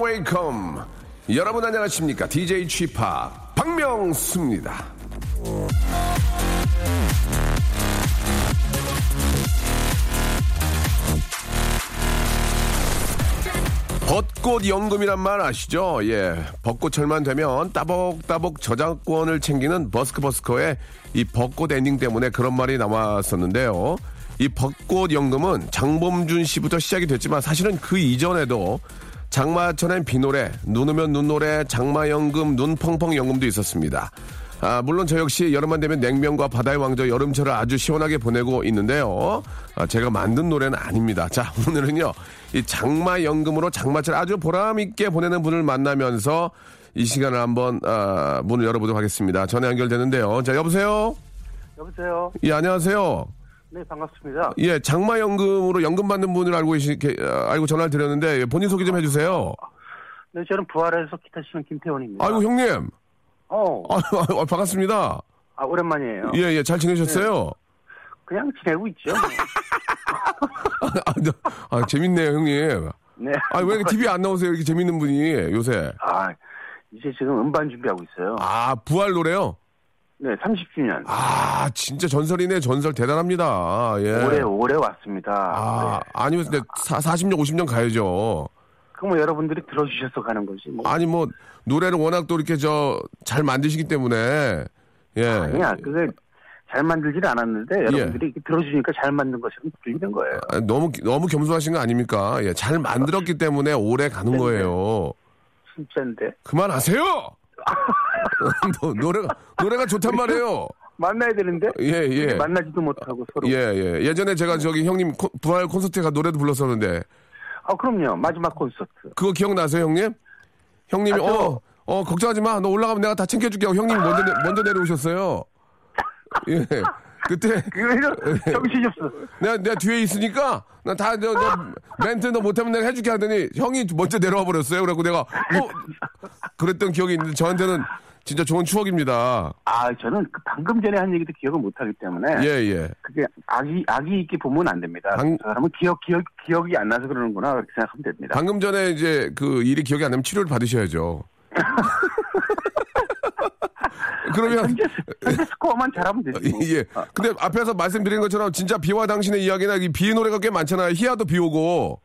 welcome. 여러분 안녕하십니까? DJ Chip 박명수입니다. 벚꽃 연금이란 말 아시죠? 예. 벚꽃철만 되면 따복따복 저작권을 챙기는 버스커버스커의 이 벚꽃 엔딩 때문에 그런 말이 나왔었는데요. 이 벚꽃 연금은 장범준 씨부터 시작이 됐지만 사실은 그 이전에도 장마철엔 비노래, 눈 오면 눈노래, 장마연금, 눈펑펑 연금도 있었습니다. 아, 물론 저 역시 여름만 되면 냉면과 바다의 왕저 여름철을 아주 시원하게 보내고 있는데요. 아, 제가 만든 노래는 아닙니다. 자, 오늘은요. 이 장마연금으로 장마철 아주 보람있게 보내는 분을 만나면서 이 시간을 한번, 아, 문을 열어보도록 하겠습니다. 전화 연결되는데요. 자, 여보세요? 여보세요. 예, 안녕하세요. 네 반갑습니다. 예, 장마연금으로 연금 받는 분을 알고 계시, 게- 아, 알고 전화를 드렸는데 예, 본인 소개 좀 해주세요. 네 저는 부활에서 기타 치는 김태원입니다. 아이고, 형님. 어, 아, 아, 반갑습니다. 아 오랜만이에요. 예, 예, 잘 지내셨어요? 그냥 지내고 있죠. 아, 너- 아, 재밌네요, 형님. 네. 아, 왜 이렇게 TV에 안 나오세요? 이렇게 재밌는 분이, 요새. 아 이제 지금 음반 준비하고 있어요. 아, 부활 노래요? 네 30주년. 아, 진짜 전설이네, 전설. 대단합니다. 예. 올해 올해 왔습니다. 아, 네. 아니면 근데 사, 40년, 50년 가야죠. 그럼 뭐 여러분들이 들어주셔서 가는 거지. 뭐. 아니, 뭐, 노래를 워낙 또 이렇게 저, 잘 만드시기 때문에. 예. 아니야 그게 잘 만들지는 않았는데 여러분들이 이렇게 들어주니까 잘 만든 것처럼 들리는 거예요. 아, 너무, 너무 겸손하신 거 아닙니까? 예. 잘 만들었기 때문에 오래 가는 거예요. 진짜인데 그만하세요! 노- 노래가, 노래가 좋단 말이에요. 만나야 되는데 예, 예. 만나지도 못하고 서로. 예, 예. 예전에 제가 저기 형님 코- 부활 콘서트에 가 노래도 불렀었는데 아 그럼요 마지막 콘서트. 그거 기억나세요, 형님? 형님이 아, 저- 어, 어 걱정하지 마. 너 올라가면 내가 다 챙겨줄게. 하고 형님이 먼저 내- 먼저 내려오셨어요. 예. 그때 그래서 예. 정신이 없어. 내가 내가 뒤에 있으니까 나 다 너, 너 멘트 너 못하면 내가 해줄게 하더니 형이 먼저 내려와 버렸어요. 그래갖고 내가 어 그랬던 기억이 있는데 저한테는 진짜 좋은 추억입니다. 아, 저는 그 방금 전에 한 얘기도 기억을 못 하기 때문에 예, 예. 그게 악이 악이 있게 보면 안 됩니다. 방- 저 사람은 기억 기억 기억이 안 나서 그러는구나 그렇게 생각하면 됩니다. 방금 전에 이제 그 일이 기억이 안 나면 치료를 받으셔야죠. 그러면 현재 현재 스코어만 잘하면 되지. 뭐. 예. 근데 앞에서 말씀드린 것처럼 진짜 비와 당신의 이야기나 이 비 노래가 꽤 많잖아요. 희야도 비 오고.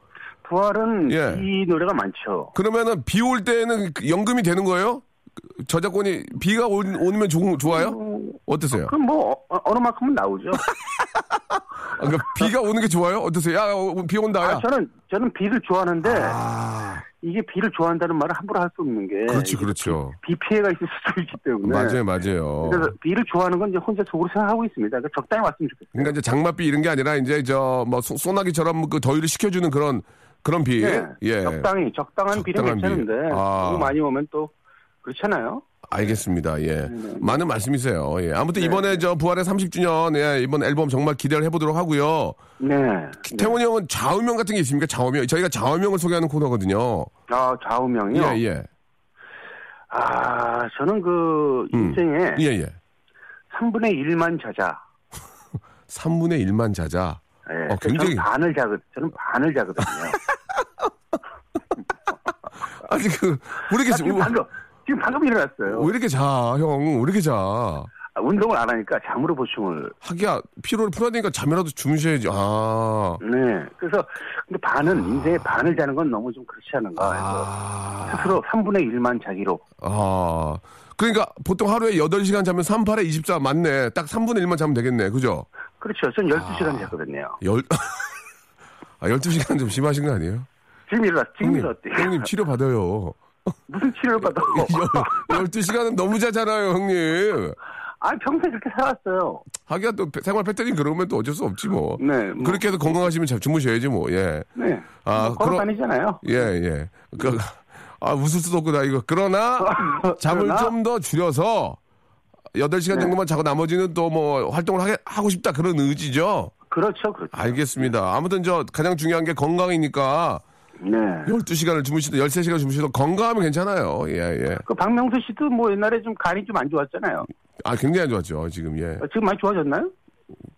부활은 예. 이 노래가 많죠. 그러면은 비 올 때는 그 연금이 되는 거예요? 그 저작권이 비가 오, 오면 좋, 좋아요? 어떠세요? 그럼 뭐 어, 어느 만큼은 나오죠. 아, 그러니까 비가 오는 게 좋아요? 어떠세요? 야, 어, 비 온다. 야. 아, 저는 저는 비를 좋아하는데 아, 이게 비를 좋아한다는 말을 함부로 할 수 없는 게 그렇지, 그렇죠. 비 피해가 있을 수도 있기 때문에 맞아요, 맞아요. 그래서 비를 좋아하는 건 이제 혼자 속으로 생각하고 있습니다. 그러니까 적당히 왔으면 좋겠어요. 그러니까 이제 장맛비 이런 게 아니라 이제 저뭐 소나기처럼 그 더위를 식혀주는 그런 그런 비. 네, 예. 적당히 적당한 비는 적당한 비. 괜찮은데 아. 너무 많이 오면 또 그렇잖아요. 알겠습니다. 예. 많은 말씀이세요. 예. 아무튼 네. 이번에 저 부활의 30주년 예, 이번 앨범 정말 기대를 해보도록 하고요. 네. 태원이 형은 좌우명 같은 게 있습니까? 좌우명. 저희가 좌우명을 소개하는 코너거든요. 아 좌우명이요. 예, 예. 아 저는 그 음. 인생에 예, 예. 3분의 1만 자자. 3분의 1만 자자. 예. 어, 굉장히- 저는 반을 자거 저는 반을 자거든요. 아니, 그, 방금 지금 방금 일어났어요. 왜 이렇게 자, 형? 왜 이렇게 자? 아, 운동을 안 하니까 잠으로 보충을. 하기야, 피로를 풀어야 되니까 잠이라도 주무셔야지. 아. 네. 그래서 근데 반은 인생의 반을 자는 건 너무 좀 그렇지 않은가 해서 아. 스스로 3분의 1만 자기로. 아. 그러니까 보통 하루에 8시간 자면 38에 24 맞네. 딱 3분의 1만 자면 되겠네. 그죠? 그렇죠. 전 12시간 잤거든요. 열, 아, 12시간 좀 심하신 거 아니에요? 지금 일어났, 지금 일어났대요. 형님 치료 받아요. 무슨 치료를 받아? 12시간은 너무 자잖아요, 형님. 아 평생 그렇게 살았어요. 하기야 또 생활 패턴이 그러면 또 어쩔 수 없지 뭐. 네, 뭐. 그렇게 해도 건강하시면 잘 주무셔야지 뭐. 예. 네. 아, 뭐 걸어 그럼- 다니잖아요. 예, 예. 그, 아, 웃을 수도 없고 나 이거. 그러나 잠을? 좀 더 줄여서 8시간 네. 정도만 자고 나머지는 또 뭐 활동을 하게, 하고 싶다 그런 의지죠. 그렇죠, 그렇죠. 알겠습니다. 아무튼 저 가장 중요한 게 건강이니까 네. 12시간을 주무시든 13시간 주무시든 건강하면 괜찮아요. 예, 예. 그 박명수 씨도 뭐 옛날에 좀 간이 좀 안 좋았잖아요. 아, 굉장히 안 좋았죠, 지금, 예. 어, 지금 많이 좋아졌나요?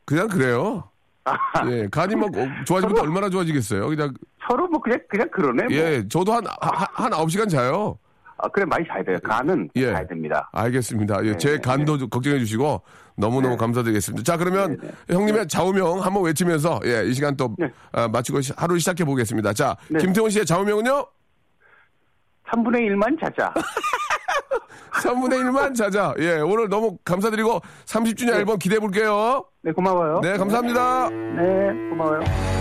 그냥 그래요. 아, 예, 간이 뭐 어, 좋아지면 또 얼마나 좋아지겠어요. 그냥, 서로 뭐 그냥 그냥 그러네. 뭐. 예, 저도 한, 한, 한 9시간 자요. 아, 그래 많이 자야 돼요. 간은 예. 자야 됩니다. 알겠습니다. 예, 제 간도 좀 걱정해 주시고 너무너무 감사드리겠습니다. 자, 그러면 형님의 좌우명 한번 외치면서 예, 이 시간 또 네. 아, 마치고 시- 하루 시작해 보겠습니다. 자, 네. 김태훈 씨의 좌우명은요? 3분의 1만 자자. 3분의 1만 자자. 예, 오늘 너무 감사드리고 30주년 앨범 기대해 볼게요. 네, 고마워요. 네, 감사합니다. 네, 고마워요.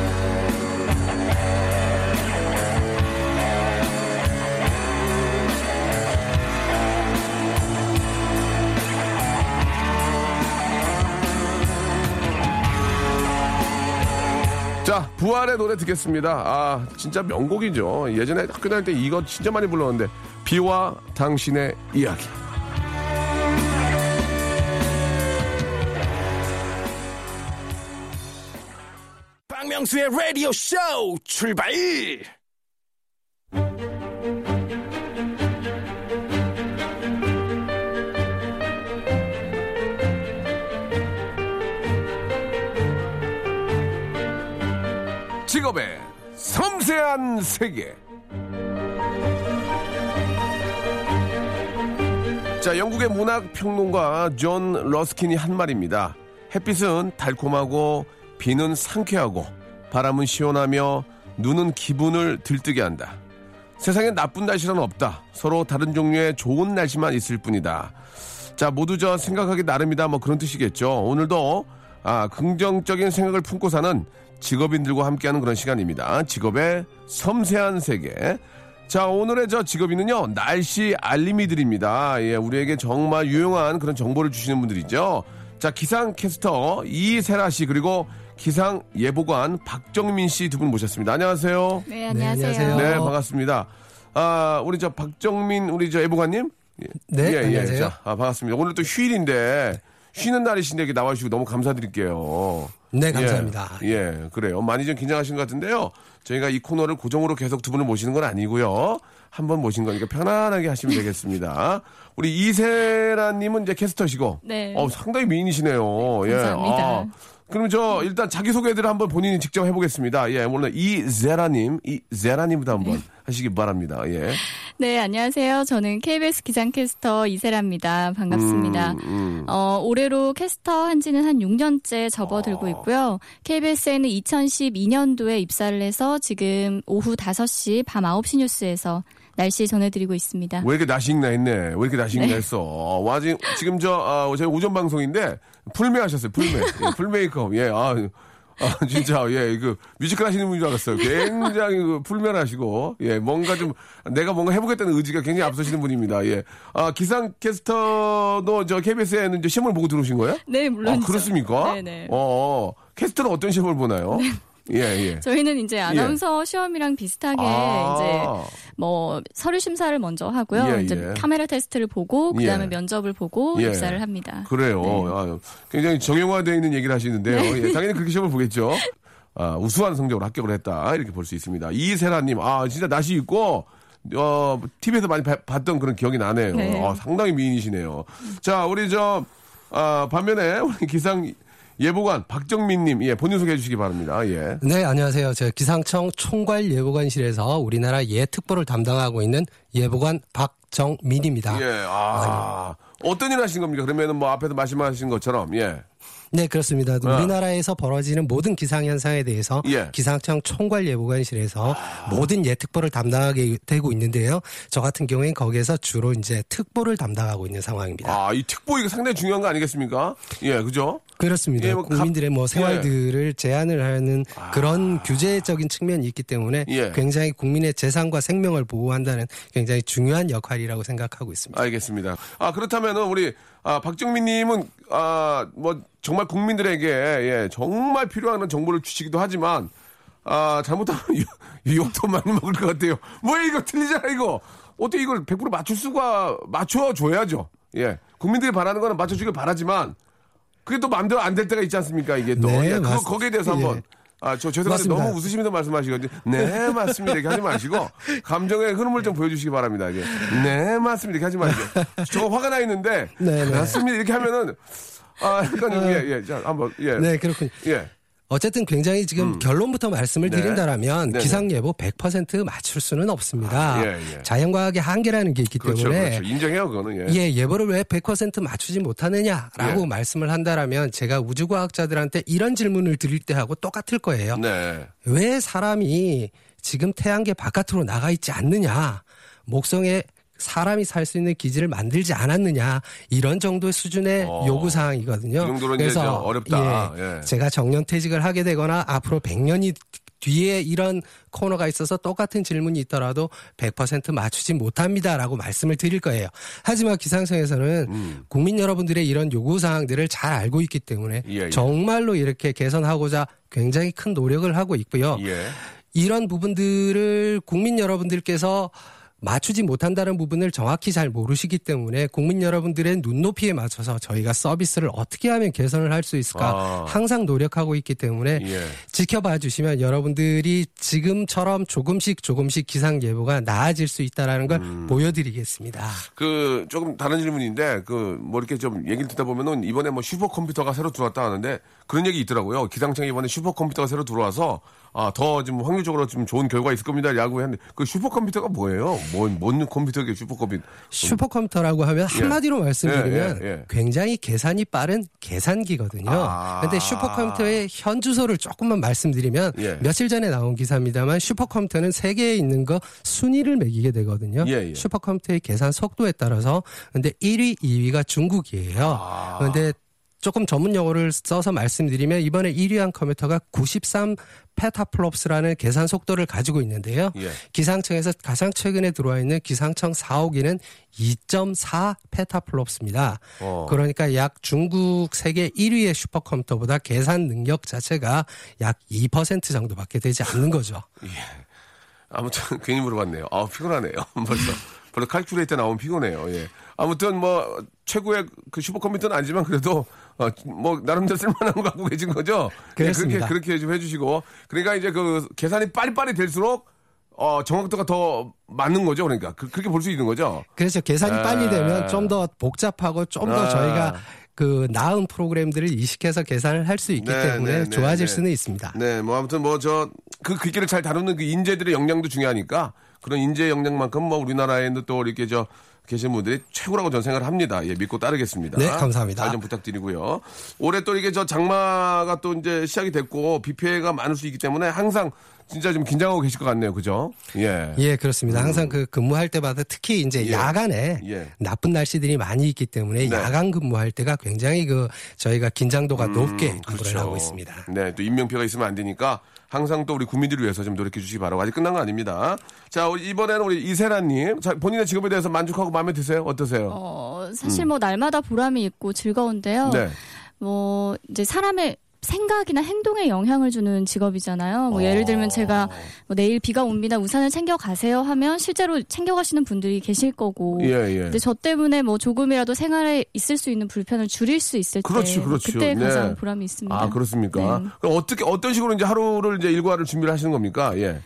자, 부활의 노래 듣겠습니다. 아, 진짜 명곡이죠. 예전에 학교 다닐 때 이거 진짜 많이 불렀는데 비와 당신의 이야기. 박명수의 라디오 쇼 출발! 섬세한 세계. 자, 영국의 문학 평론가 존 러스킨이 한 말입니다. 햇빛은 달콤하고 비는 상쾌하고 바람은 시원하며 눈은 기분을 들뜨게 한다. 세상에 나쁜 날씨는 없다. 서로 다른 종류의 좋은 날씨만 있을 뿐이다. 자, 모두 저 생각하기 나름이다. 뭐 그런 뜻이겠죠. 오늘도 아, 긍정적인 생각을 품고 사는 직업인들과 함께하는 그런 시간입니다. 직업의 섬세한 세계. 자, 오늘의 저 직업인은요, 날씨 알림이들입니다. 예, 우리에게 정말 유용한 그런 정보를 주시는 분들이죠. 자, 기상캐스터 이세라 씨, 그리고 기상 예보관 박정민 씨 두 분 모셨습니다. 안녕하세요. 네, 안녕하세요. 안녕하세요. 네, 반갑습니다. 아, 우리 저 박정민, 우리 저 예보관님? 예. 네, 예, 예. 안녕하세요. 자, 아, 반갑습니다. 오늘 또 휴일인데, 쉬는 날이신데 이렇게 나와주시고 너무 감사드릴게요. 네, 감사합니다. 예, 예, 그래요. 많이 좀 긴장하신 것 같은데요. 저희가 이 코너를 고정으로 계속 두 분을 모시는 건 아니고요. 한 번 모신 거니까 편안하게 하시면 되겠습니다. 우리 이세라님은 이제 캐스터시고, 네. 어, 상당히 미인이시네요. 예. 감사합니다. 아, 그럼 저 일단 자기 소개들을 한번 본인이 직접 해보겠습니다. 예, 오늘 이세라님, 이세라님부터 한번 하시기 바랍니다. 예. 네, 안녕하세요. 저는 KBS 기상캐스터 이세라입니다. 반갑습니다. 음, 어, 올해로 캐스터 한 지는 한 6년째 접어들고 아. 있고요. KBS에는 2012년도에 입사를 해서 지금 오후 5시, 밤 9시 뉴스에서 날씨 전해드리고 있습니다. 왜 이렇게 익나 했네. 왜 이렇게 낯이 익나 했어. 어, 와, 지금, 지금 저, 아, 저희 오전 방송인데, 풀메 하셨어요. 풀메. 예, 풀메이크업. 예, 아, 아, 진짜, 예, 그, 뮤지컬 하시는 분인 줄 알았어요. 굉장히 그, 풀메 하시고, 예, 뭔가 좀, 내가 뭔가 해보겠다는 의지가 굉장히 앞서시는 분입니다. 예. 아, 기상캐스터도 저 KBS에는 이제 시험을 보고 들어오신 거예요? 네, 물론. 아, 그렇습니까? 네네. 어, 어. 캐스터는 어떤 시험을 보나요? 예, 예. 저희는 이제 아나운서 시험이랑 비슷하게 아. 이제 뭐 서류 심사를 먼저 하고요. 예, 이제 예. 카메라 테스트를 보고 그다음에 예. 면접을 보고 예. 입사를 합니다. 그래요. 네. 아, 굉장히 정형화되어 있는 얘기를 하시는데요. 예, 당연히 그렇게 시험을 보겠죠. 아, 우수한 성적으로 합격을 했다. 이렇게 볼 수 있습니다. 이세라님, 아, 진짜 낯이 있고, 어, TV에서 많이 봐- 봤던 그런 기억이 나네요. 네. 아, 상당히 미인이시네요. 자, 우리 저, 아, 반면에 우리 기상 예보관 박정민님, 예, 본인 소개해 주시기 바랍니다. 예. 네, 안녕하세요. 저 기상청 총괄 예보관실에서 우리나라 예특보를 담당하고 있는 예보관 박정민입니다. 예, 아, 어떤 일 하신 겁니까? 그러면은 뭐 앞에서 말씀하신 것처럼, 예. 네, 그렇습니다. 아. 우리나라에서 벌어지는 모든 기상 현상에 대해서 예. 기상청 총괄 예보관실에서 모든 예특보를 담당하게 되고 있는데요. 저 같은 경우엔 거기에서 주로 이제 특보를 담당하고 있는 상황입니다. 아, 이 특보 이거 상당히 중요한 거 아니겠습니까? 예, 그죠? 그렇습니다. 예, 뭐 가- 국민들의 뭐 생활들을 제한을 하는 그런 규제적인 측면이 있기 때문에 예. 굉장히 국민의 재산과 생명을 보호한다는 굉장히 중요한 역할이라고 생각하고 있습니다. 알겠습니다. 아, 그렇다면은 우리 아, 박정민 님은 아, 뭐 정말 국민들에게 예, 정말 필요한 정보를 주시기도 하지만 아, 잘못하면 유- 욕도 많이 먹을 것 같아요. 뭐야 이거 틀리잖아 이거. 어떻게 이걸 100% 맞출 수가 맞춰 줘야죠. 예. 국민들이 바라는 거는 맞춰 주길 바라지만 그게 또 마음대로 안 될 때가 있지 않습니까? 이게 또. 네, 예, 그거 맞- 거기에 대해서 한번 예. 아, 저 죄송한데 맞습니다. 너무 웃으시면서 말씀하시거든요. 네, 맞습니다. 이렇게 하지 마시고 감정의 흐름을 좀 보여주시기 바랍니다. 이게. 네, 맞습니다. 이렇게 하지 마시고. 저거 화가 나 있는데 네, 네. 맞습니다. 이렇게 하면은 아, 약간 예, 예. 자, 한번 예. 네, 그렇군요. 예. 어쨌든 굉장히 지금 결론부터 말씀을 네. 드린다라면 네네. 기상예보 100% 맞출 수는 없습니다. 아, 예, 예. 자연과학의 한계라는 게 있기 그렇죠. 때문에 그렇죠. 인정해요, 그거는. 예. 예, 예보를 왜 100% 맞추지 못하느냐라고 예. 말씀을 한다라면 제가 우주과학자들한테 이런 질문을 드릴 때 하고 똑같을 거예요. 네. 왜 사람이 지금 태양계 바깥으로 나가 있지 않느냐? 목성에 사람이 살 수 있는 기지를 만들지 않았느냐 이런 정도의 수준의 어. 요구 사항이거든요. 좀 어렵다. 예, 예. 제가 정년 퇴직을 하게 되거나 앞으로 100년이 뒤에 이런 코너가 있어서 똑같은 질문이 있더라도 100% 맞추지 못합니다라고 말씀을 드릴 거예요. 하지만 기상청에서는 음. 국민 여러분들의 이런 요구 사항들을 잘 알고 있기 때문에 예, 예. 정말로 이렇게 개선하고자 굉장히 큰 노력을 하고 있고요. 예. 이런 부분들을 국민 여러분들께서 맞추지 못한다는 부분을 정확히 잘 모르시기 때문에 국민 여러분들의 눈높이에 맞춰서 저희가 서비스를 어떻게 하면 개선을 할 수 있을까 아. 항상 노력하고 있기 때문에 예. 지켜봐 주시면 여러분들이 지금처럼 조금씩 조금씩 기상 예보가 나아질 수 있다라는 걸 음. 보여드리겠습니다. 그 조금 다른 질문인데 그 뭐 이렇게 좀 얘기를 듣다 보면은 이번에 뭐 슈퍼 컴퓨터가 새로 들어왔다 하는데 그런 얘기 있더라고요. 기상청이 이번에 슈퍼컴퓨터가 새로 들어와서 아 더 좀 확률적으로 좀 좋은 결과 있을 겁니다 라고 했는데 그 슈퍼컴퓨터가 뭐예요? 뭔, 뭔 컴퓨터게 슈퍼컴퓨터? 슈퍼컴퓨터라고 하면 한마디로 말씀드리면 예, 예, 예. 굉장히 계산이 빠른 계산기거든요. 아. 근데 슈퍼컴퓨터의 현 주소를 조금만 말씀드리면 예. 며칠 전에 나온 기사입니다만 슈퍼컴퓨터는 세계에 있는 거 순위를 매기게 되거든요. 예, 예. 슈퍼컴퓨터의 계산 속도에 따라서 근데 1위, 2위가 중국이에요. 아. 근데 조금 전문 용어를 써서 말씀드리면 이번에 1위한 컴퓨터가 93 페타플롭스라는 계산 속도를 가지고 있는데요. 예. 기상청에서 가장 최근에 들어와 있는 기상청 4호기는 2.4 페타플롭스입니다. 어. 그러니까 약 중국 세계 1위의 슈퍼컴퓨터보다 계산 능력 자체가 약 2% 정도밖에 되지 않는 거죠. 아무튼 괜히 물어봤네요. 아 피곤하네요. 벌써 벌써 칼큘레이터 나오면 피곤해요. 예. 아무튼 뭐 최고의 그 슈퍼컴퓨터는 아니지만 그래도 어, 뭐 나름대로 쓸만한 거 갖고 계신 거죠. 예, 그렇습니다. 그렇게 그렇게 좀 해주시고 그러니까 이제 그 계산이 빠리빠리 될수록 어 정확도가 더 맞는 거죠. 그러니까 그, 렇게 볼 수 있는 거죠. 그래서 계산이 아. 빨리 되면 좀 더 복잡하고 좀더 아. 저희가 그 나은 프로그램들을 이식해서 계산을 할 수 있기 네, 때문에 네, 네, 좋아질 네. 수는 있습니다. 네, 뭐 아무튼 뭐 저 그 글귀를 잘 다루는 그 인재들의 역량도 중요하니까 그런 인재 역량만큼 뭐 우리나라에는 또 이렇게 저 계신 분들이 최고라고 전 생각을 합니다. 예, 믿고 따르겠습니다. 네, 감사합니다. 잘 좀 부탁드리고요. 올해 또 이게 저 장마가 또 이제 시작이 됐고 비 피해가 많을 수 있기 때문에 항상 진짜 좀 긴장하고 계실 것 같네요. 그죠? 예. 예, 그렇습니다. 항상 그 근무할 때마다 특히 이제 예. 야간에 예. 나쁜 날씨들이 많이 있기 때문에 네. 야간 근무할 때가 굉장히 그 저희가 긴장도가 높게 근무를 그렇죠. 하고 있습니다. 네, 또 인명피해가 있으면 안 되니까 항상 또 우리 국민들을 위해서 좀 노력해 주시기 바라고 아직 끝난 거 아닙니다. 자, 이번에는 우리 이세라님, 자, 본인의 직업에 대해서 만족하고 마음에 드세요? 어떠세요? 어, 사실 뭐 날마다 보람이 있고 즐거운데요. 네. 뭐 이제 사람의 생각이나 행동에 영향을 주는 직업이잖아요. 뭐 예를 들면 제가 뭐 내일 비가 옵니다. 우산을 챙겨 가세요 하면 실제로 챙겨 가시는 분들이 계실 거고. 예, 예. 근데 저 때문에 뭐 조금이라도 생활에 있을 수 있는 불편을 줄일 수 있을 그렇죠, 때 그렇죠. 그때 네. 가장 보람이 있습니다. 아, 그렇습니까? 네. 그럼 어떻게, 어떤 식으로 이제 하루를 이제 일과를 준비를 하시는 겁니까? 예.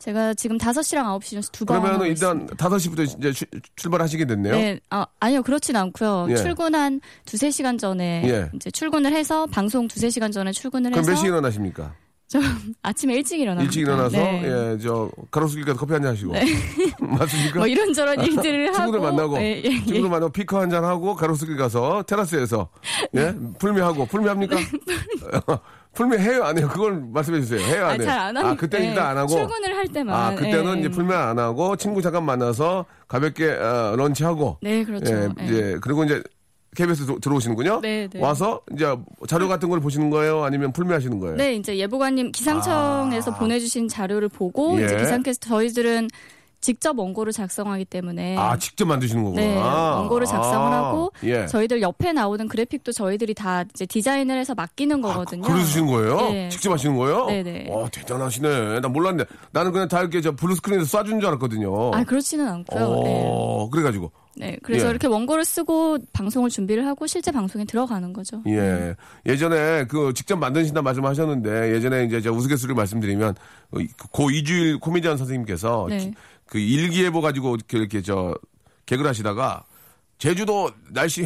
제가 지금 5시랑 9시 중에서 두 번 그러면은 하고 일단 있습니다. 5시부터 이제 출- 출발하시게 됐네요. 네, 아, 아니요, 그렇진 않고요. 예. 출근 한 두세 시간 전에 예. 이제 출근을 해서 방송 두세 시간 전에 출근을 그럼 해서 몇 시에 일어나십니까? 저 아침에 일찍 일어나. 일찍 일어나서 네. 예, 저 가로수길 가서 커피 한 잔 하시고 맞습니까? 뭐 이런저런 일들을 하고 친구들 만나고 예, 예, 예. 친구들 만나고 피커 한 잔 하고 가로수길 가서 테라스에서 예 풀미 하고 풀미 합니까? 풀미 해요 안 해요? 그걸 말씀해 주세요. 해요 안 아, 해요? 잘안 하니까. 아 그때는 일단 안 하고 출근을 할 때만. 아 그때는 예. 이제 풀미 안 하고 친구 잠깐 만나서 가볍게 어, 런치하고 네, 그렇죠. 예, 예. 예. 그리고 이제 KBS 도- 들어오시는군요. 네, 네. 와서 이제 자료 같은 걸 보시는 거예요? 아니면 풀미하시는 거예요? 네, 이제 예보관님 기상청에서 보내주신 자료를 보고 아. 예. 이제 기상캐스터 저희들은 직접 원고를 작성하기 때문에 아 직접 만드시는 거구나. 네, 원고를 작성을 아, 하고 예. 저희들 옆에 나오는 그래픽도 저희들이 다 이제 디자인을 해서 맡기는 거거든요. 그러시는 거예요? 네. 직접 하시는 거예요? 네네. 와 대단하시네. 나 몰랐네. 나는 그냥 다 이렇게 저 블루 스크린에서 쏴준 줄 알았거든요. 아 그렇지는 않고요. 어, 그래가지고 네. 네, 그래서 예. 이렇게 원고를 쓰고 방송을 준비를 하고 실제 방송에 들어가는 거죠. 예. 예전에 그 직접 만드신다 말씀하셨는데 예전에 이제 저 우스갯소리를 말씀드리면 어, 고 이주일 코미디언 선생님께서 네. 기- 그 일기예보 가지고 이렇게, 이렇게 저 개그를 하시다가 제주도 날씨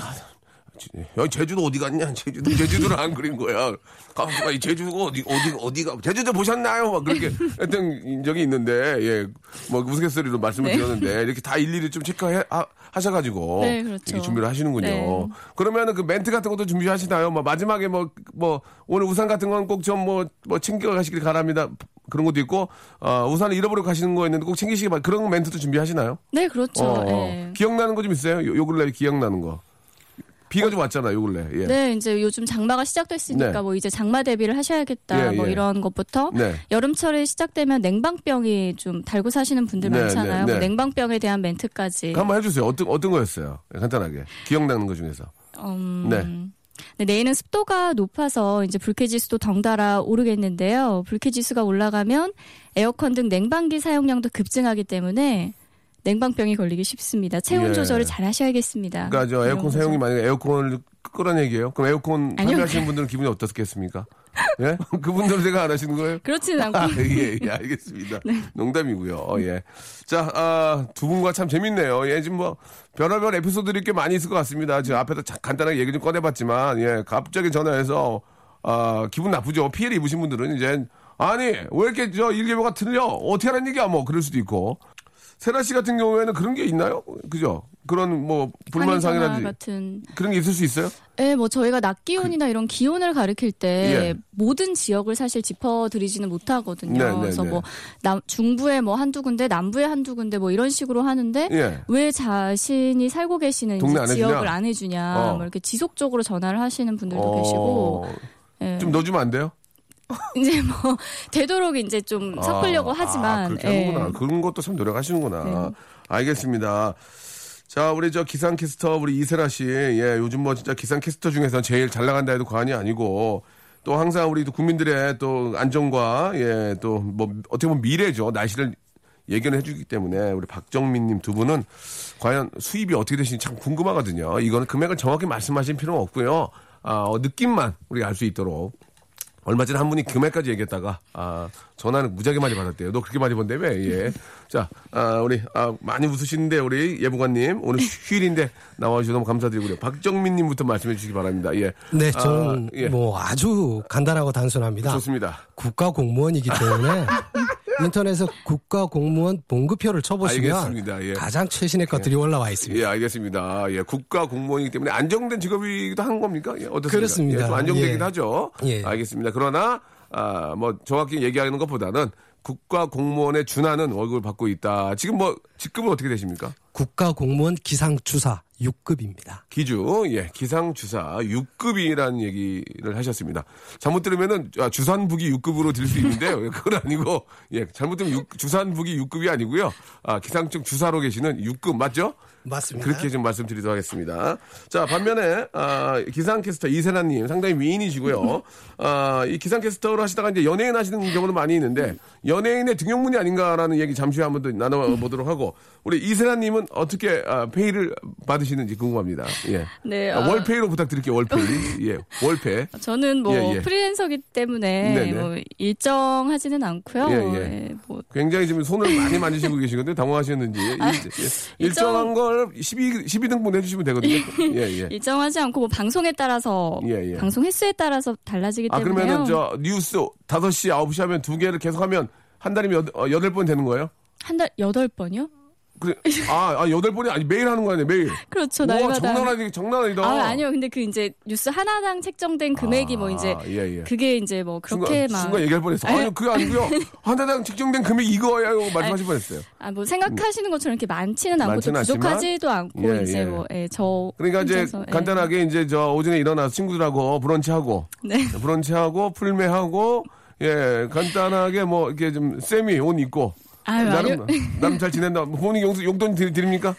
여기 제주도 어디 갔냐? 제주도 제주도를 안 그린 거야. 가만있어 봐. 이 제주도가 어디 어디 어디가 제주도 보셨나요? 막 그렇게 했던 적이 있는데 예. 뭐 우스갯소리로 말씀을 네. 드렸는데 이렇게 다 일일이 좀 체크해 하- 하셔가지고 네, 그렇죠. 준비를 하시는군요. 네. 그러면은 그 멘트 같은 것도 준비하시나요? 뭐 마지막에 뭐 뭐 오늘 우산 같은 건 꼭 좀 뭐 뭐 챙겨 가시길 바랍니다. 그런 것도 있고 어, 우산을 잃어버리고 가시는 거 있는데 꼭 챙기시기 바랍니다. 그런 멘트도 준비하시나요? 네, 그렇죠. 어, 예. 기억나는 거 좀 있어요? 요, 요 근래 기억나는 거. 비가 좀 왔잖아요, 요 근래. 예. 네, 이제 요즘 장마가 시작됐으니까 네. 뭐 이제 장마 대비를 하셔야겠다. 예, 뭐 예. 이런 것부터 네. 여름철에 시작되면 냉방병이 좀 달고 사시는 분들 네, 많잖아요. 네, 네. 그 냉방병에 대한 멘트까지. 한번 해주세요. 어떤 어떤 거였어요? 간단하게 기억나는 거 중에서. 음, 네. 네, 내일은 습도가 높아서 이제 불쾌지수도 덩달아 오르겠는데요. 불쾌지수가 올라가면 에어컨 등 냉방기 사용량도 급증하기 때문에 냉방병이 걸리기 쉽습니다. 체온 예. 조절을 잘 하셔야겠습니다. 그러니까 저 에어컨 사용이. 만약에 에어컨을 끄란 얘기예요. 그럼 에어컨. 판매하시는 분들은 기분이 어떻겠습니까? 예? 그분들은 제가 안 하시는 거예요? 그렇지는 않고 아, 예, 예, 알겠습니다. 농담이고요. 어, 예. 자, 아, 두 분과 참 재밌네요. 예, 지금 뭐, 별의별 에피소드들이 꽤 많이 있을 것 같습니다. 지금 앞에서 자- 간단하게 얘기 좀 꺼내봤지만, 예, 갑자기 전화해서, 아, 기분 나쁘죠. 피해를 입으신 분들은 이제, 아니, 왜 이렇게 저 일개보가 틀려? 어떻게 하는 얘기야? 뭐, 그럴 수도 있고. 세라 씨 같은 경우에는 그런 게 있나요? 그죠? 그런 뭐, 불만상이라든지 같은 그런 게 있을 수 있어요? 네, 뭐 저희가 낮 기온이나 이런 기온을 가리킬 때 예. 모든 지역을 사실 짚어드리지는 못하거든요. 네, 네, 그래서 네. 뭐 남, 중부에 뭐 한두 군데, 남부에 한두 군데 뭐 이런 식으로 하는데 예. 왜 자신이 살고 계시는 안? 지역을 안 해주냐, 어. 뭐 이렇게 지속적으로 전화를 하시는 분들도 계시고, 어, 예. 좀 넣어주면 안 돼요? 이제 뭐 되도록 이제 좀 섞으려고 아, 하지만, 아, 그렇게 예. 하는구나. 그런 것도 참 노력하시는구나. 네. 알겠습니다. 자, 우리 저 기상캐스터 우리 이세라 씨, 예, 요즘 뭐 진짜 기상캐스터 중에서 제일 잘 나간다 해도 과언이 아니고 또 항상 우리 또 국민들의 또 안전과 예, 또 뭐 어떻게 보면 미래죠. 날씨를 예견해 주기 때문에 우리 박정민님 두 분은 과연 수입이 어떻게 되시는지 참 궁금하거든요. 이거는 금액을 정확히 말씀하실 필요는 없고요. 아, 어, 느낌만 우리가 알 수 있도록 얼마 전에 한 분이 금액까지 얘기했다가 아 전화는 무지하게 많이 받았대요. 너 그렇게 많이 번다며? 예. 자, 아, 우리 아, 많이 웃으시는데 우리 예보관님 오늘 휴일인데 나와주셔서 너무 감사드리고요. 박정민님부터 말씀해 주시기 바랍니다. 예. 네, 아, 저는 예. 뭐 아주 간단하고 단순합니다. 좋습니다. 국가 공무원이기 때문에 인터넷에 국가 공무원 봉급표를 쳐보시면. 예. 가장 최신의 것들이 올라와 있습니다. 예, 알겠습니다. 예, 국가 공무원이기 때문에 안정된 직업이기도 한 겁니까? 예, 어떻습니까? 그렇습니다. 예, 좀 안정되긴 예. 하죠. 예. 알겠습니다. 그러나 아, 뭐 정확히 얘기하는 것보다는 국가 공무원에 준하는 월급을 받고 있다. 지금 뭐 직급은 어떻게 되십니까? 국가 공무원 기상주사 6급입니다. 기주, 예, 기상주사 6급이라는 얘기를 하셨습니다. 잘못 들으면은, 아, 주산부기 6급으로 들 수 있는데요. 예, 그건 아니고, 예, 잘못 들으면 육- 주산부기 6급이 아니고요. 아, 기상청 주사로 계시는 6급, 맞죠? 맞습니다. 그렇게 좀 말씀드리도록 하겠습니다. 자, 반면에, 아, 기상캐스터 이세라님 상당히 미인이시고요. 아, 이 기상캐스터로 하시다가 이제 연예인 하시는 경우는 많이 있는데, 연예인의 등용문이 아닌가라는 얘기 잠시 후에 한번 더 나눠보도록 하고, 우리 이세라님은 어떻게 아, 페이를 받으시는지 궁금합니다. 예. 네, 아, 어, 월페이로 부탁드릴게요, 월페이. 예, 월페. 저는 뭐 예, 예. 프리랜서기 때문에 네네. 뭐 일정 하지는 않고요. 예, 예. 예, 뭐 굉장히 지금 손을 많이 만지시고 계시거든요. 당황하셨는지. 일, 정한 걸 12, 12등분 해주시면 되거든요. 예, 예. 일정하지 않고 뭐 방송에 따라서 예, 예. 방송 횟수에 따라서 달라지기 아, 때문에요. 그러면은 저 뉴스 5시, 9시 하면 두 개를 계속 하면 한 달이면 여, 어, 여덟 번 되는 거예요? 한 달 여덟 번이요? 그래. 아, 아, 여덟 번이 아니 매일 하는 거 아니에요, 매일. 그렇죠. 날마다. 장난 아니, 장난 아니다. 아, 아니요. 근데 그 이제 뉴스 하나당 책정된 금액이 뭐 이제 예, 예. 그게 이제 뭐 그렇게 순간, 막 순간 얘기할 뻔했어. 아니, 그게 아니고요. 하나당 측정된 금액이 이거야. 이거 말씀하실 뻔했어요. 아, 뭐 생각하시는 것처럼 이렇게 많지는 않고 또 많지는 부족하지도 않고 예, 이제 예. 뭐 예, 저 그러니까 이제 혼자서, 예. 간단하게 이제 저 오전에 일어나서 친구들하고 브런치하고 네. 브런치하고 풀매하고 예 간단하게 뭐 이렇게 좀 세미 옷 입고 아유, 나름. 나름 잘 지낸다. 부모님 용돈, 용돈 드- 드립니까?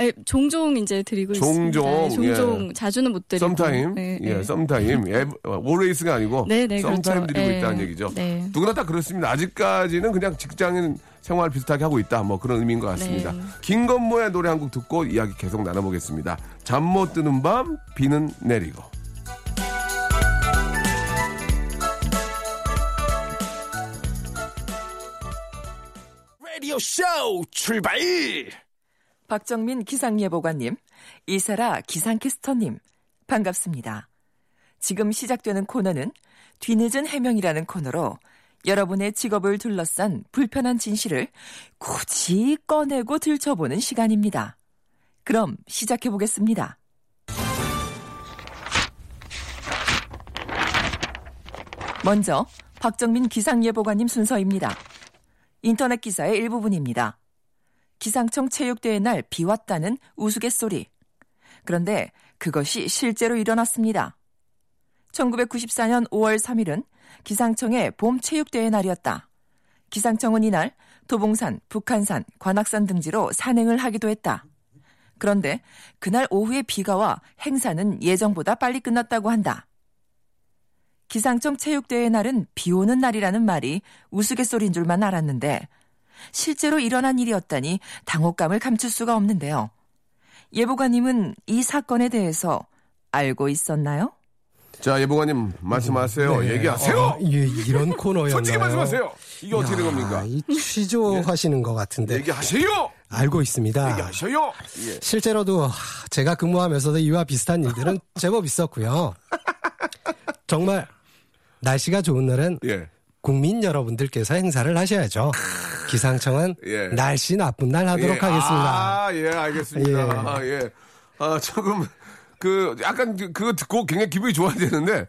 예, 종종 이제 드리고 종종, 있습니다. 예, 종종 예. 자주는 못 드리고. sometime 네, 예 네. sometime always가 아니고 네, 네, sometime 그렇죠. 드리고 예. 있다는 얘기죠. 네. 누구나 다 그렇습니다. 아직까지는 그냥 직장인 생활 비슷하게 하고 있다. 뭐 그런 의미인 것 같습니다. 네. 김건모의 노래 한 곡 듣고 이야기 계속 나눠보겠습니다. 잠 못 드는 밤 비는 내리고. 라디오 쇼 출발! 박정민 기상예보관님, 이사라 기상캐스터님, 반갑습니다. 지금 시작되는 코너는 뒤늦은 해명이라는 코너로 여러분의 직업을 둘러싼 불편한 진실을 굳이 꺼내고 들춰보는 시간입니다. 그럼 시작해 보겠습니다. 먼저 박정민 기상예보관님 순서입니다. 인터넷 기사의 일부분입니다. 기상청 체육대회 날 비 왔다는 우스갯소리. 그런데 그것이 실제로 일어났습니다. 1994년 5월 3일은 기상청의 봄 체육대회 날이었다. 기상청은 이날 도봉산, 북한산, 관악산 등지로 산행을 하기도 했다. 그런데 그날 오후에 비가 와 행사는 예정보다 빨리 끝났다고 한다. 기상청 체육대회 날은 비 오는 날이라는 말이 우스갯소리인 줄만 알았는데 실제로 일어난 일이었다니 당혹감을 감출 수가 없는데요. 예보관님은 이 사건에 대해서 알고 있었나요? 자 예보관님 말씀하세요. 네. 얘기하세요. 어, 예, 이런 코너였나요? 솔직히 말씀하세요. 이게 어떻게 된 겁니까? 이 취조하시는 것 같은데 얘기하세요. 알고 있습니다. 얘기하셔요. 예. 실제로도 제가 근무하면서도 이와 비슷한 일들은 제법 있었고요. 정말 날씨가 좋은 날은 예. 국민 여러분들께서 행사를 하셔야죠. 기상청은 예. 날씨 나쁜 날 하도록 예. 하겠습니다. 아, 예, 알겠습니다. 예. 아, 예. 아, 조금, 그, 약간 그- 그거 듣고 굉장히 기분이 좋아야 되는데,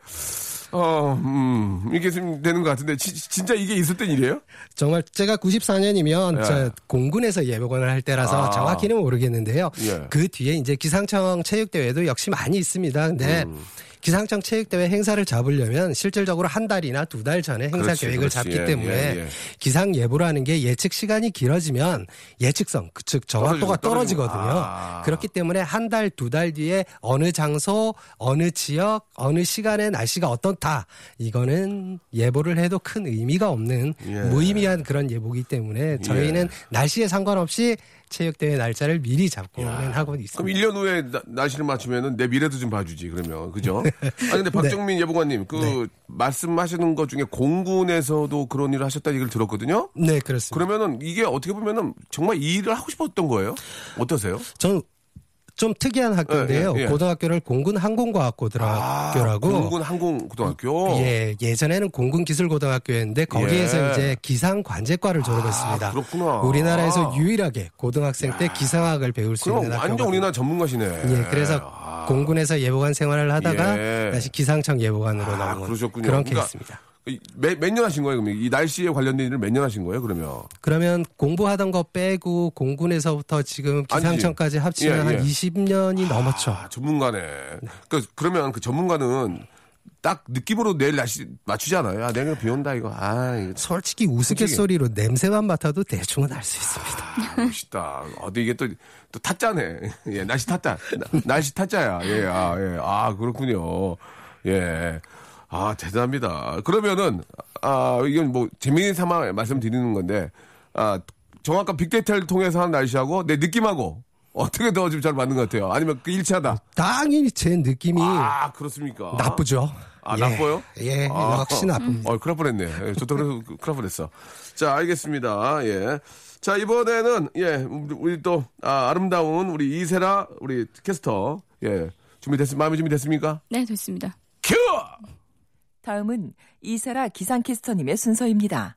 어, 음, 이게 좀 되는 것 같은데, 지- 진짜 이게 있었던 일이에요? 정말 제가 94년이면 예. 저 공군에서 예보관을 할 때라서 아. 정확히는 모르겠는데요. 예. 그 뒤에 이제 기상청 체육대회도 역시 많이 있습니다. 근데 음. 기상청 체육대회 행사를 잡으려면 실질적으로 한 달이나 두 달 전에 행사 그렇지, 계획을 그렇지. 잡기 예, 때문에 예, 예. 기상 예보라는 게 예측 시간이 길어지면 예측성, 그즉 정확도가 떨어지고. 떨어지거든요. 아. 그렇기 때문에 한 달, 두 달 뒤에 어느 장소, 어느 지역, 어느 시간에 날씨가 어떻다. 이거는 예보를 해도 큰 의미가 없는 예. 무의미한 그런 예보기 때문에 저희는 날씨에 상관없이 체육대회 날짜를 미리 잡고는 하고 그럼 있습니다. 1년 후에 나- 날씨를 맞추면은 내 미래도 좀 봐주지, 그러면. 그죠? 아니, 근데 박정민 예보관님, 그, 말씀하시는 것 중에 공군에서도 그런 일을 하셨다 얘기를 들었거든요? 네, 그렇습니다. 그러면은 이게 어떻게 보면은 정말 이 일을 하고 싶었던 거예요? 어떠세요? 저는 좀 특이한 학교인데요. 예, 예. 고등학교를 공군 항공과학고등학교라고 아, 공군 항공고등학교. 예, 예전에는 공군 기술고등학교였는데 거기에서 예. 이제 기상관제과를 졸업했습니다. 아, 그렇구나. 우리나라에서 유일하게 고등학생 때 기상학을 배울 수 있는 완전 학교가 우리나라 전문가시네. 예, 그래서 아, 공군에서 예보관 생활을 하다가 예. 다시 기상청 예보관으로 아, 넘어온 그러셨군요. 그런 그러니까 케이스입니다. 몇 년 하신 거예요? 그러면 이 날씨에 관련된 일을 몇 년 하신 거예요? 그러면 그러면 공부하던 거 빼고 공군에서부터 지금 기상청까지 합치면 예, 예. 한 20년이 넘었죠. 아, 전문가네. 그러니까 그러면 그 전문가는 딱 느낌으로 내일 날씨 맞추지 않아요? 아, 내일 비 온다 이거. 아, 이거 참 솔직히 우스갯소리로 냄새만 맡아도 대충은 알 수 있습니다. 멋있다. 어디 이게 또, 또 타짜네. 예, 날씨 타짜. 나- 날씨 타짜야. 예, 아, 예. 아, 그렇군요. 예. 아, 대단합니다. 그러면은, 아, 이건 뭐, 재미있는 삼아 말씀드리는 건데, 아, 정확한 빅데이터를 통해서 한 날씨하고 내 느낌하고 어떻게 더좀잘 맞는 것 같아요? 아니면 그 일치하다? 당연히 제 느낌이 아, 그렇습니까? 나쁘죠. 아, 예. 나빠요? 예, 아, 역시 나쁩니다. 어, 큰일 날 뻔했네. 예, 저도 그래서 큰일 날 뻔했어. 자, 알겠습니다. 예. 자, 이번에는, 예, 우리, 또, 아, 아름다운 우리 이세라, 우리 캐스터, 예. 준비됐습니까? 마음에 준비됐습니까? 네, 됐습니다. 큐! 다음은 이세라 기상캐스터님의 순서입니다.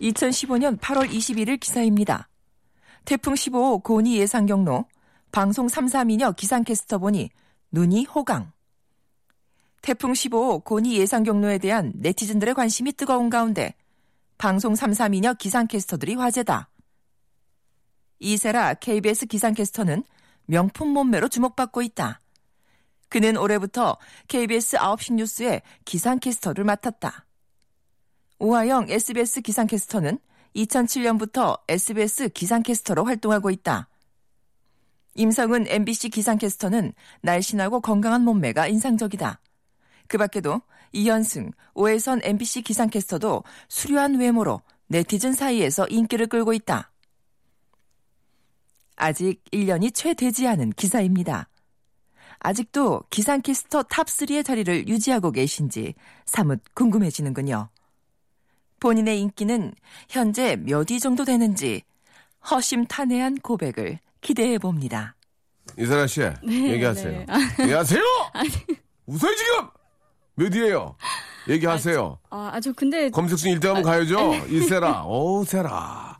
(2015년 8월 21일) 기사입니다. 태풍 15호 고니 예상 경로 방송 332녀 기상캐스터 보니 눈이 호강. 태풍 15호 고니 예상 경로에 대한 네티즌들의 관심이 뜨거운 가운데 방송 332녀 기상캐스터들이 화제다. 이세라 KBS 기상캐스터는 명품 몸매로 주목받고 있다. 그는 올해부터 KBS 9시 뉴스의 기상캐스터를 맡았다. 오하영 SBS 기상캐스터는 2007년부터 SBS 기상캐스터로 활동하고 있다. 임성은 MBC 기상캐스터는 날씬하고 건강한 몸매가 인상적이다. 그 밖에도 이현승, 오해선 MBC 기상캐스터도 수려한 외모로 네티즌 사이에서 인기를 끌고 있다. 아직 1년이 채 되지 않은 기사입니다. 아직도 기상캐스터 탑3의 자리를 유지하고 계신지 사뭇 궁금해지는군요. 본인의 인기는 현재 몇 위 정도 되는지 허심탄회한 고백을 기대해 봅니다. 이세라 씨, 얘기하세요. 네. 아. 얘기하세요! 웃어요, 지금! 몇 위에요? 얘기하세요. 아, 아, 저 근데 검색순 1등 하면 가야죠. 이세라, 어우, 세라.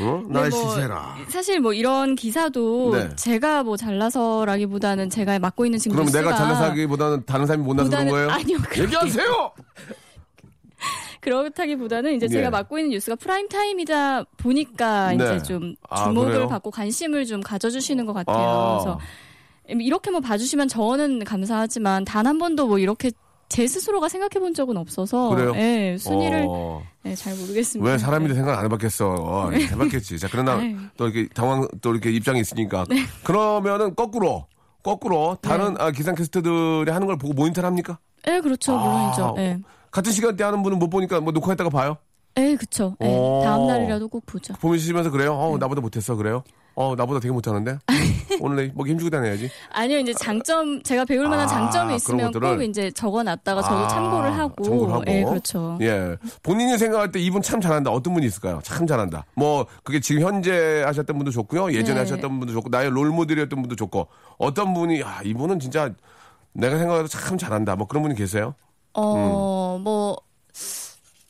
어? 네, 날씨 뭐, 세라. 사실 뭐 이런 기사도 네. 제가 뭐 잘나서라기보다는 제가 맡고 있는 지금 그럼 뉴스가 내가 잘나서 하기보다는 다른 사람이 못나서 그런 거예요? 아니요, 얘기하세요! 그렇다기보다는 이제 제가 예. 맡고 있는 뉴스가 prime time이다 보니까 네. 이제 좀 아, 주목을 그래요? 받고 관심을 좀 가져주시는 것 같아요. 아. 그래서 이렇게 뭐 봐주시면 저는 감사하지만 단 한 번도 뭐 이렇게 제 스스로가 생각해 본 적은 없어서 그래요? 예, 순위를 어, 예, 잘 모르겠습니다. 왜 사람인데 네. 생각 안 해봤겠어. 어, 해봤겠지. 자, 그러나 아유. 또 이렇게 당황, 또 이렇게 입장이 있으니까. 네. 그러면은 거꾸로, 거꾸로 다른 아, 기상캐스터들이 하는 걸 보고 모니터를 합니까? 예, 그렇죠. 물론이죠. 아, 예. 같은 시간대 하는 분은 못 보니까 뭐 녹화했다가 봐요? 예, 그쵸. 예, 어. 다음 날이라도 꼭 보죠. 보시면서 그래요? 네. 어, 나보다 못했어. 그래요? 어, 나보다 되게 못하는데? 오늘 뭐 힘주고 다녀야지. 아니요, 이제 장점, 제가 배울 만한 아, 장점이 있으면? 꼭 이제 적어놨다가 저도 아, 참고를 하고. 참고를 하고. 예, 그렇죠. 예. 본인이 생각할 때 이분 참 잘한다. 어떤 분이 있을까요? 참 잘한다. 뭐, 그게 지금 현재 하셨던 분도 좋고요. 예전에 네. 하셨던 분도 좋고, 나의 롤 모델이었던 분도 좋고, 어떤 분이, 아, 이분은 진짜 내가 생각해도 참 잘한다. 뭐 그런 분이 계세요? 어, 음.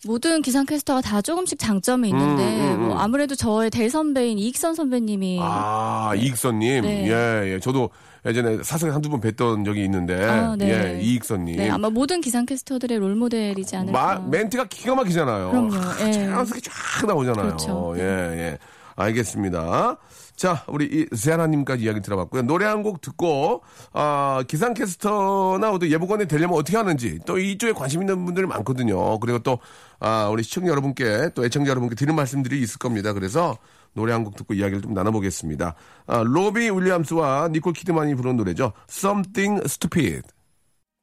뭐, 모든 기상캐스터가 다 조금씩 장점이 있는데, 음, 음, 음. 뭐 아무래도 저의 대선배인 이익선 선배님이. 아, 이익선님. 네. 예, 예. 저도 예전에 사석에 한두 번 뵀던 적이 있는데, 아, 네. 예, 이익선님. 네, 아마 모든 기상캐스터들의 롤 모델이지 않을까. 마, 멘트가 기가 막히잖아요. 그럼요, 예. 자연스럽게 쫙 나오잖아요. 그렇죠. 예, 예. 알겠습니다. 자, 우리 이 세아나님까지 이야기 들어봤고요. 노래 한 곡 듣고, 아, 기상캐스터나 또 예보관이 되려면 어떻게 하는지, 또 이쪽에 관심 있는 분들이 많거든요. 그리고 또, 아, 우리 시청자 여러분께, 또 애청자 여러분께 드리는 말씀들이 있을 겁니다. 그래서 노래 한 곡 듣고 이야기를 좀 나눠보겠습니다. 아, 로비 윌리엄스와 니콜 키드만이 부른 노래죠. Something Stupid.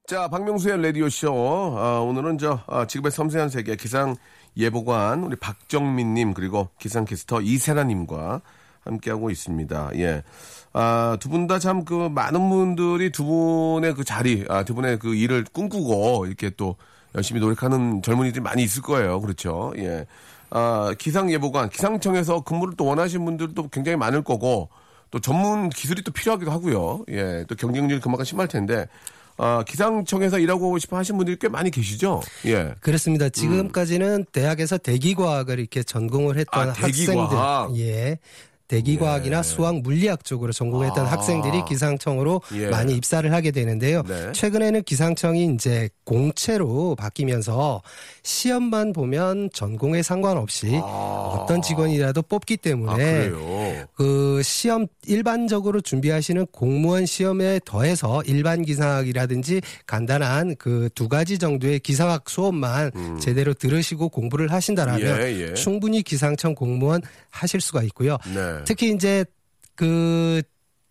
자, 박명수의 라디오쇼. 아, 오늘은 저, 아, 지금의 섬세한 세계 기상 예보관, 우리 박정민님, 그리고 기상캐스터 이세라님과 함께하고 있습니다. 예. 아, 두 분 다 참 그 많은 분들이 두 분의 그 자리, 아, 두 분의 그 일을 꿈꾸고 이렇게 또 열심히 노력하는 젊은이들이 많이 있을 거예요. 그렇죠. 예. 아, 기상예보관, 기상청에서 근무를 또 원하시는 분들도 굉장히 많을 거고 또 전문 기술이 또 필요하기도 하고요. 예. 또 경쟁률이 그만큼 심할 텐데 아, 기상청에서 일하고 싶어 하시는 분들이 꽤 많이 계시죠? 예. 그렇습니다. 지금까지는 대학에서 대기과학을 이렇게 전공을 했던 아, 대기과학. 학생들, 예. 대기과학이나 수학, 물리학 쪽으로 전공했던 아. 학생들이 기상청으로 예. 많이 입사를 하게 되는데요. 네. 최근에는 기상청이 이제 공채로 바뀌면서 시험만 보면 전공에 상관없이 어떤 직원이라도 뽑기 아, 때문에 그래요. 그 시험 일반적으로 준비하시는 공무원 시험에 더해서 일반 기상학이라든지 간단한 그 두 가지 정도의 기상학 수업만 제대로 들으시고 공부를 하신다라면 음. 예, 예. 충분히 기상청 공무원 하실 수가 있고요. 네. 특히 이제 그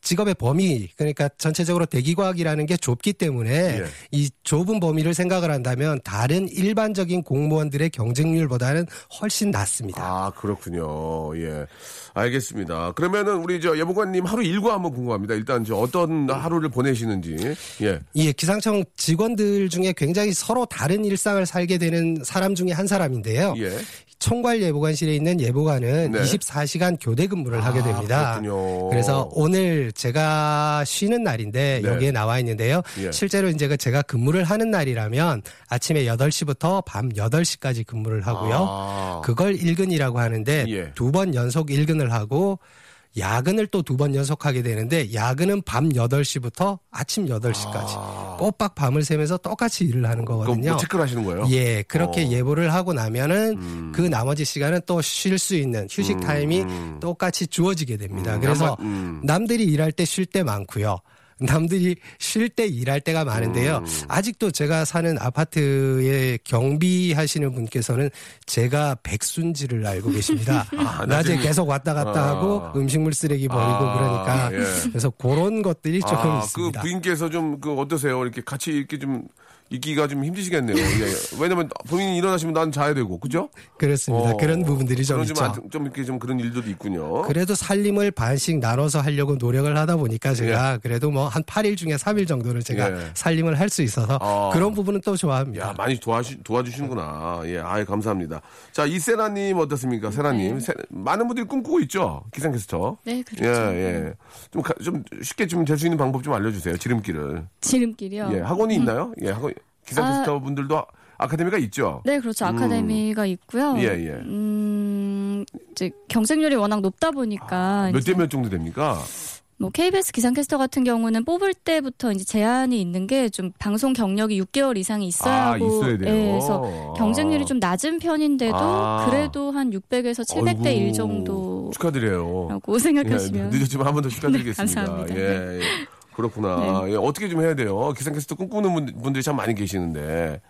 직업의 범위 그러니까 전체적으로 대기과학이라는 게 좁기 때문에 예. 이 좁은 범위를 생각을 한다면 다른 일반적인 공무원들의 경쟁률보다는 훨씬 낮습니다. 아, 그렇군요. 예. 알겠습니다. 그러면은 우리 저 예보관님 하루 일과 한번 궁금합니다. 일단 저 어떤 하루를 보내시는지. 예. 예, 기상청 직원들 중에 굉장히 서로 다른 일상을 살게 되는 사람 중에 한 사람인데요. 예. 총괄 예보관실에 있는 예보관은 네. 24시간 교대 근무를 하게 아, 됩니다. 그렇군요. 그래서 오늘 제가 쉬는 날인데 네. 여기에 나와 있는데요. 예. 실제로 이제 그 제가 근무를 하는 날이라면 아침에 8시부터 밤 8시까지 근무를 하고요. 아. 그걸 일근이라고 하는데 예. 두번 연속 일근을 하고 야근을 또 두 번 연속하게 되는데 야근은 밤 8시부터 아침 8시까지 꼬박 밤을 새면서 똑같이 일을 하는 그거 거거든요. 뭐 체크를 하시는 거예요? 예, 그렇게 어. 음. 예보를 하고 나면은 그 나머지 시간은 또 쉴 수 있는 휴식 타임이 똑같이 주어지게 됩니다. 음, 그래서 음. 남들이 일할 때 쉴 때 많고요. 남들이 쉴 때 일할 때가 많은데요. 음. 아직도 제가 사는 아파트에 경비하시는 분께서는 제가 백순지를 알고 계십니다. 아, 낮에 나중에- 계속 왔다 갔다 아. 하고 음식물 쓰레기 버리고 아, 그러니까 예. 그래서 그런 것들이 조금 아, 그 있습니다. 부인께서 좀 그 어떠세요? 이렇게 같이 이렇게 좀 있기가 좀 힘드시겠네요. 예. 왜냐면 본인이 일어나시면 난 자야 되고, 그죠? 그렇습니다. 어, 그런 부분들이 좀 있죠. 좀, 좀 이렇게 좀 그런 일들도 있군요. 그래도 살림을 반씩 나눠서 하려고 노력을 하다 보니까 제가 그래도 뭐 한 8일 중에 3일 정도는 제가 예. 살림을 할 수 있어서 아. 그런 부분은 또 좋아합니다. 야, 많이 도와주, 도와주시는구나. 예, 아예 감사합니다. 자, 이세라님 어떻습니까? 세라님. 세- 많은 분들이 꿈꾸고 있죠? 기상캐스터. 네, 그렇죠. 예, 예. 좀, 가- 좀 쉽게 좀 될 수 있는 방법 좀 알려주세요. 지름길을. 지름길이요. 예, 학원이 있나요? 예, 학원, 기상캐스터 분들도 아카데미가 있죠? 네, 그렇죠. 아카데미가 있고요. 예, 예. 음, 이제 경쟁률이 워낙 높다 보니까 몇 이제 대몇 정도 됩니까? 뭐 KBS 기상캐스터 같은 경우는 뽑을 때부터 이제 제한이 있는 게 좀 방송 경력이 6개월 이상이 있어야 아, 하고 있어야 돼요. 예, 그래서 경쟁률이 좀 낮은 편인데도 아. 그래도 한 600에서 700대 아이고, 1 정도라고 축하드려요. 생각하시면 예, 늦었지만 한 번 더 축하드리겠습니다. 네, 감사합니다. 네. 예, 예. 그렇구나. 예, 어떻게 좀 해야 돼요? 기상캐스터 꿈꾸는 분- 분들이 참 많이 계시는데.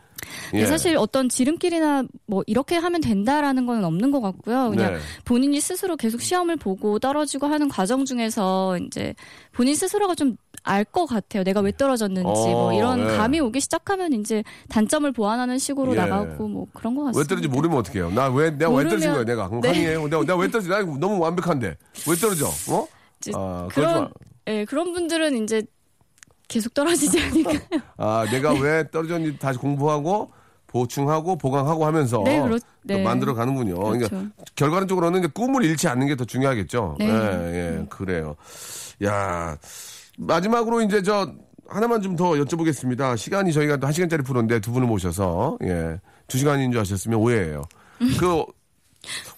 예. 네, 사실 어떤 지름길이나 뭐 이렇게 하면 된다라는 건 없는 것 같고요. 그냥 네. 본인이 스스로 계속 시험을 보고 떨어지고 하는 과정 중에서 이제 본인 스스로가 좀 알 것 같아요. 내가 왜 떨어졌는지 어, 뭐 이런 네. 감이 오기 시작하면 이제 단점을 보완하는 식으로 예. 나가고 뭐 그런 것 같습니다. 왜 떨어지 모르면 어떡해요? 나 왜, 내가 왜 떨어진 거야, 모르면- 내가? 그럼 네. 강의해요. 내가, 내가 왜 떨어지? 나 너무 완벽한데. 왜 떨어져? 어? 아, 그런 마. 예, 그런 분들은 이제 계속 떨어지지 않을까요? 아, 내가 왜 떨어졌는지 다시 공부하고, 보충하고, 보강하고 하면서. 네, 그렇- 또 네. 만들어 가는군요. 그렇죠. 그러니까 결과론적으로는 이제 꿈을 잃지 않는 게 더 중요하겠죠. 네. 예, 예, 그래요. 야, 마지막으로 이제 저 하나만 좀 더 여쭤보겠습니다. 시간이 저희가 또 한 시간짜리 프로인데 두 분을 모셔서 예, 두 시간인 줄 아셨으면 오해예요. 그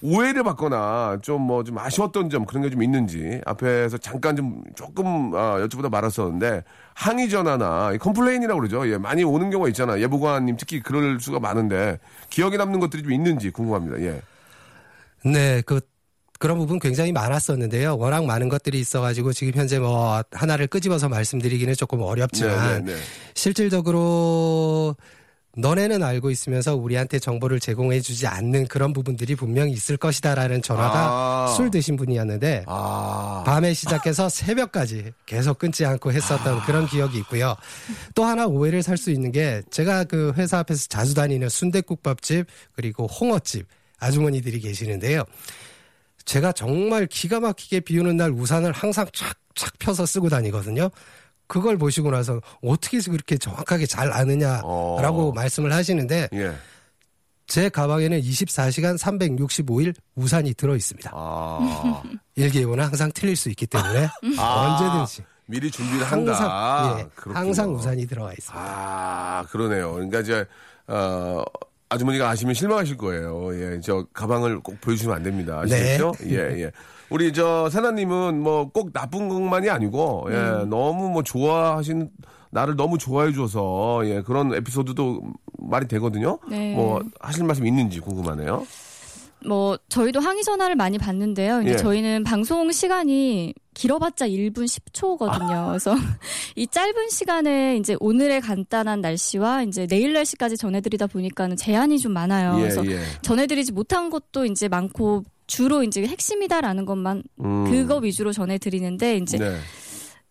오해를 받거나 좀뭐 좀 아쉬웠던 점 그런 게 좀 있는지 앞에서 잠깐 좀 조금 아, 여쭤보다 말았었는데 항의 전화나 complain이라고 그러죠. 예, 많이 오는 경우가 있잖아. 예보관님 특히 그럴 수가 많은데 기억에 남는 것들이 좀 있는지 궁금합니다. 예. 네, 그 그런 부분 굉장히 많았었는데요. 워낙 많은 것들이 있어가지고 지금 현재 뭐 하나를 끄집어서 말씀드리기는 조금 어렵지만 네, 네, 네. 실질적으로 너네는 알고 있으면서 우리한테 정보를 제공해주지 않는 그런 부분들이 분명히 있을 것이다라는 전화가 아. 술 드신 분이었는데 아, 밤에 시작해서 새벽까지 계속 끊지 않고 했었던 그런 기억이 있고요. 또 하나 오해를 살 수 있는 게 제가 그 회사 앞에서 자주 다니는 순대국밥집 그리고 홍어집 아주머니들이 계시는데요. 제가 정말 기가 막히게 비 오는 날 우산을 항상 착착 펴서 쓰고 다니거든요. 그걸 보시고 나서 어떻게 그렇게 정확하게 잘 아느냐라고 어. 말씀을 하시는데 예. 제 가방에는 24시간 365일 우산이 들어 있습니다. 아, 일기예보는 항상 틀릴 수 있기 때문에 아, 언제든지 미리 준비를 한다. 항상 예. 항상 우산이 들어가 있습니다. 아, 그러네요. 그러니까 이제 어 아주머니가 아시면 실망하실 거예요. 예, 저 가방을 꼭 보여주시면 안 됩니다. 네. 아시겠죠? 예, 예. 우리 저 사나님은 뭐 꼭 나쁜 것만이 아니고 예, 음. 너무 뭐 좋아하신 나를 너무 좋아해 줘서 예, 그런 에피소드도 말이 되거든요. 네. 뭐 하실 말씀 있는지 궁금하네요. 뭐 저희도 항의 전화를 많이 받는데요. 이제 예. 저희는 방송 시간이 길어봤자 1분 10초거든요. 그래서 이 짧은 시간에 이제 오늘의 간단한 날씨와 이제 내일 날씨까지 전해드리다 보니까는 제한이 좀 많아요. 예, 그래서 예. 전해드리지 못한 것도 이제 많고 주로 이제 핵심이다라는 것만 음. 그거 위주로 전해드리는데 이제 네.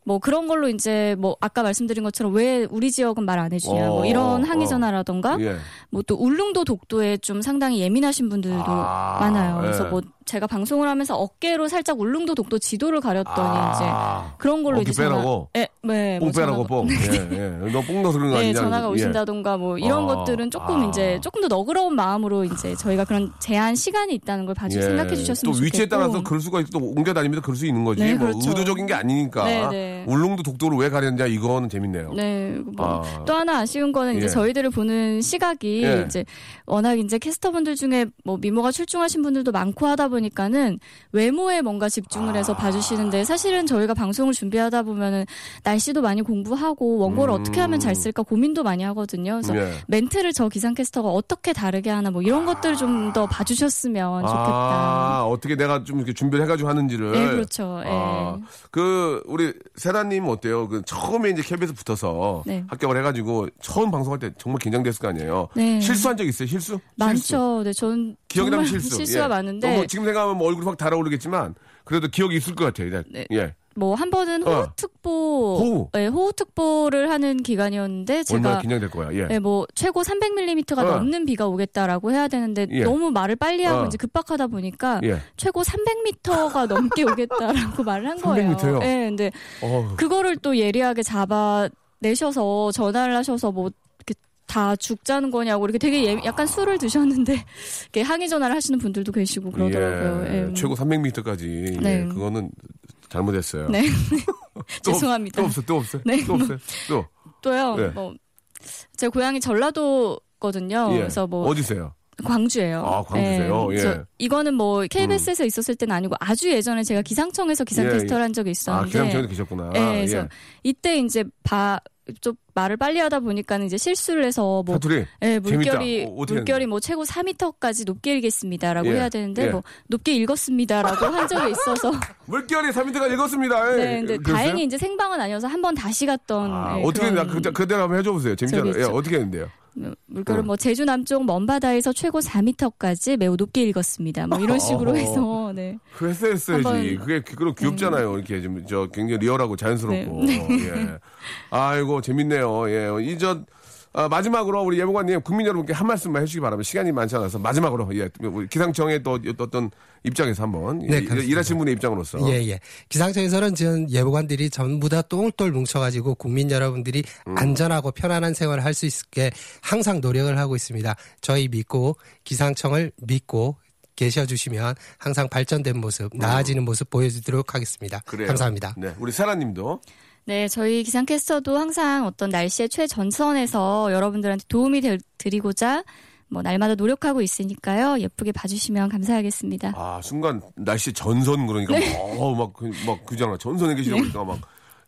뭐 그런 걸로 이제 뭐 아까 말씀드린 것처럼 왜 우리 지역은 말 안 해주냐 어, 뭐 이런 어. 항의 전화라던가 예. 뭐또 울릉도 독도에 좀 상당히 예민하신 분들도 아, 많아요. 그래서 예. 뭐 제가 방송을 하면서 어깨로 살짝 울릉도 독도 지도를 가렸더니 이제 아, 그런 걸로 이제 전화- 빼라고? 예, 네, 뽕뭐 빼라고 뽕. 예, 예. 너뽕 넣어서 그런 거 네? 전화가 예. 오신다던가 뭐 이런 아, 것들은 조금 아. 이제 조금 더 너그러운 마음으로 이제 저희가 그런 제한 시간이 있다는 걸 봐주 예. 생각해 주셨으면 또 좋겠고 위치에 따라서 그럴 수가 있고 또 옮겨 다니면서 그럴 수 있는 거지. 네, 뭐 그렇죠. 의도적인 게 아니니까. 네, 네. 울릉도 독도를 왜 가렸냐 이거는 재밌네요. 네, 뭐 아. 또 하나 아쉬운 거는 이제 예. 저희들을 보는 시각이 예. 이제 워낙 이제 캐스터분들 중에 뭐 미모가 출중하신 분들도 많고 하다 보니까는 외모에 뭔가 집중을 아. 해서 봐주시는데 사실은 저희가 방송을 준비하다 보면은 날씨도 많이 공부하고 원고를 음. 어떻게 하면 잘 쓸까 고민도 많이 하거든요. 그래서 예. 멘트를 저 기상캐스터가 어떻게 다르게 하나 뭐 이런 것들을 좀 더 봐주셨으면 좋겠다. 아, 어떻게 내가 좀 이렇게 준비를 해가지고 하는지를. 네, 그렇죠. 예. 아, 그, 우리, 세라님 어때요? 그, 처음에 이제 KBS 붙어서 네. 합격을 해가지고 처음 방송할 때 정말 긴장됐을 거 아니에요? 네. 실수한 적 있어요? 실수? 실수. 많죠. 네, 전 남는 정말 실수. 실수가 예. 많은데 너무 지금 생각하면 뭐 얼굴이 확 달아오르겠지만 그래도 기억이 있을 것 같아요. 네. 네. 예. 뭐 한 번은 어. 호우특보, 호우. 네, 호우특보를 하는 기간이었는데 제가 긴장될 거야. 예. 네, 뭐 최고 300mm가 어. 넘는 비가 오겠다라고 해야 되는데 예. 너무 말을 빨리 하고 어. 이제 급박하다 보니까 예. 최고 300m가 넘게 오겠다라고 말을 한 거예요. 300m 요? 네, 근데 어, 그거를 또 예리하게 잡아 내셔서 전화를 하셔서 뭐 이렇게 다 죽자는 거냐고 이렇게 되게 예- 약간 술을 드셨는데 이렇게 항의 전화를 하시는 분들도 계시고 그러더라고요. 예. 예. 최고 300m까지. 네. 예. 그거는 잘못했어요. 네. 또 없- 죄송합니다. 또 없어, 또 없어요. 네. 또 없어요. 또. 또요. 예. 뭐제 고향이 전라도거든요. 예. 그래서 뭐 어디세요? 광주예요. 아, 광주세요? 예. 그래서 이거는 뭐 KBS에서 있었을 때는 아니고 아주 예전에 제가 기상청에서 기상캐스터를 한 적이 아, 있었는데 기상청에도 계셨구나. 예, 그래서 예. 이때 이제 바, 좀 말을 빨리 하다 보니까는 이제 실수를 해서 뭐 사투리. 예, 물결이. 어, 물결이 뭐 최고 4m까지 높게 읽겠습니다라고 예, 해야 되는데 예. 뭐 높게 읽었습니다라고 한 적이 있어서 물결이 3m가 읽었습니다. 예. 네, 근데 그랬어요? 다행히 이제 생방은 아니어서 한 번 다시 갔던 아, 예, 어떻게? 그때, 그대로 한번 해줘 보세요. 재밌잖아요. 예. 어떻게 했는데요? 물결은 어. 뭐 제주 남쪽 먼 바다에서 최고 4m까지 매우 높게 읽었습니다. 뭐 이런 식으로. 해서 네. 그랬어 했어야지. 그게 그런 귀엽잖아요. 이렇게 좀저 굉장히 리얼하고 자연스럽고. 네. 예. 아이고 재밌네요. 예. 이저 아, 마지막으로 우리 예보관님 국민 여러분께 한 말씀만 해주시기 바랍니다. 시간이 많지 않아서 마지막으로 예 우리 기상청의 또 어떤 입장에서 한번 네, 일- 그렇습니다. 일하신 분의 입장으로서 예, 예. 기상청에서는 지금 예보관들이 전부 다 똘똘 뭉쳐가지고 국민 여러분들이 음. 안전하고 편안한 생활을 할 수 있게 항상 노력을 하고 있습니다. 저희 믿고 기상청을 믿고 계셔주시면 항상 발전된 모습, 나아지는 모습 보여주도록 하겠습니다. 음. 그래요. 감사합니다. 네, 우리 사라님도 네, 저희 기상캐스터도 항상 어떤 날씨의 최전선에서 여러분들한테 도움이 될- 드리고자 뭐 날마다 노력하고 있으니까요. 예쁘게 봐주시면 감사하겠습니다. 아 순간 날씨 전선 그러니까 네. 어막막 그잖아 전선에 계시다 보니까 막.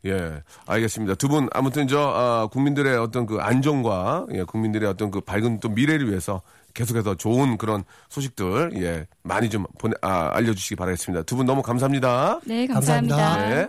예, 알겠습니다. 두 분 아무튼 저 아, 국민들의 어떤 그 안정과 예, 국민들의 어떤 그 밝은 또 미래를 위해서 계속해서 좋은 그런 소식들 예 많이 좀 보내 아, 알려주시기 바라겠습니다. 두 분 너무 감사합니다. 네, 감사합니다. 감사합니다. 네.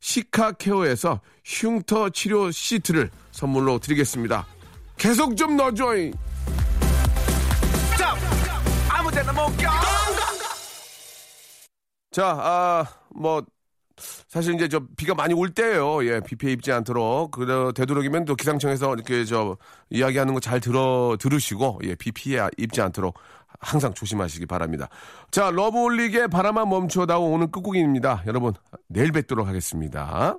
시카케어에서 흉터 치료 시트를 선물로 드리겠습니다. 계속 좀 넣어줘잉! 자, 아, 뭐, 사실 이제 저 비가 많이 올 때예요. 예, 비 피해 입지 않도록. 그래 되도록이면 또 기상청에서 이렇게 저 이야기하는 거 잘 들어 들으시고 예, 비 피해 입지 않도록 항상 조심하시기 바랍니다. 자, 러브올릭의 바람아 멈춰다오 오늘 끝곡입니다. 여러분, 내일 뵙도록 하겠습니다.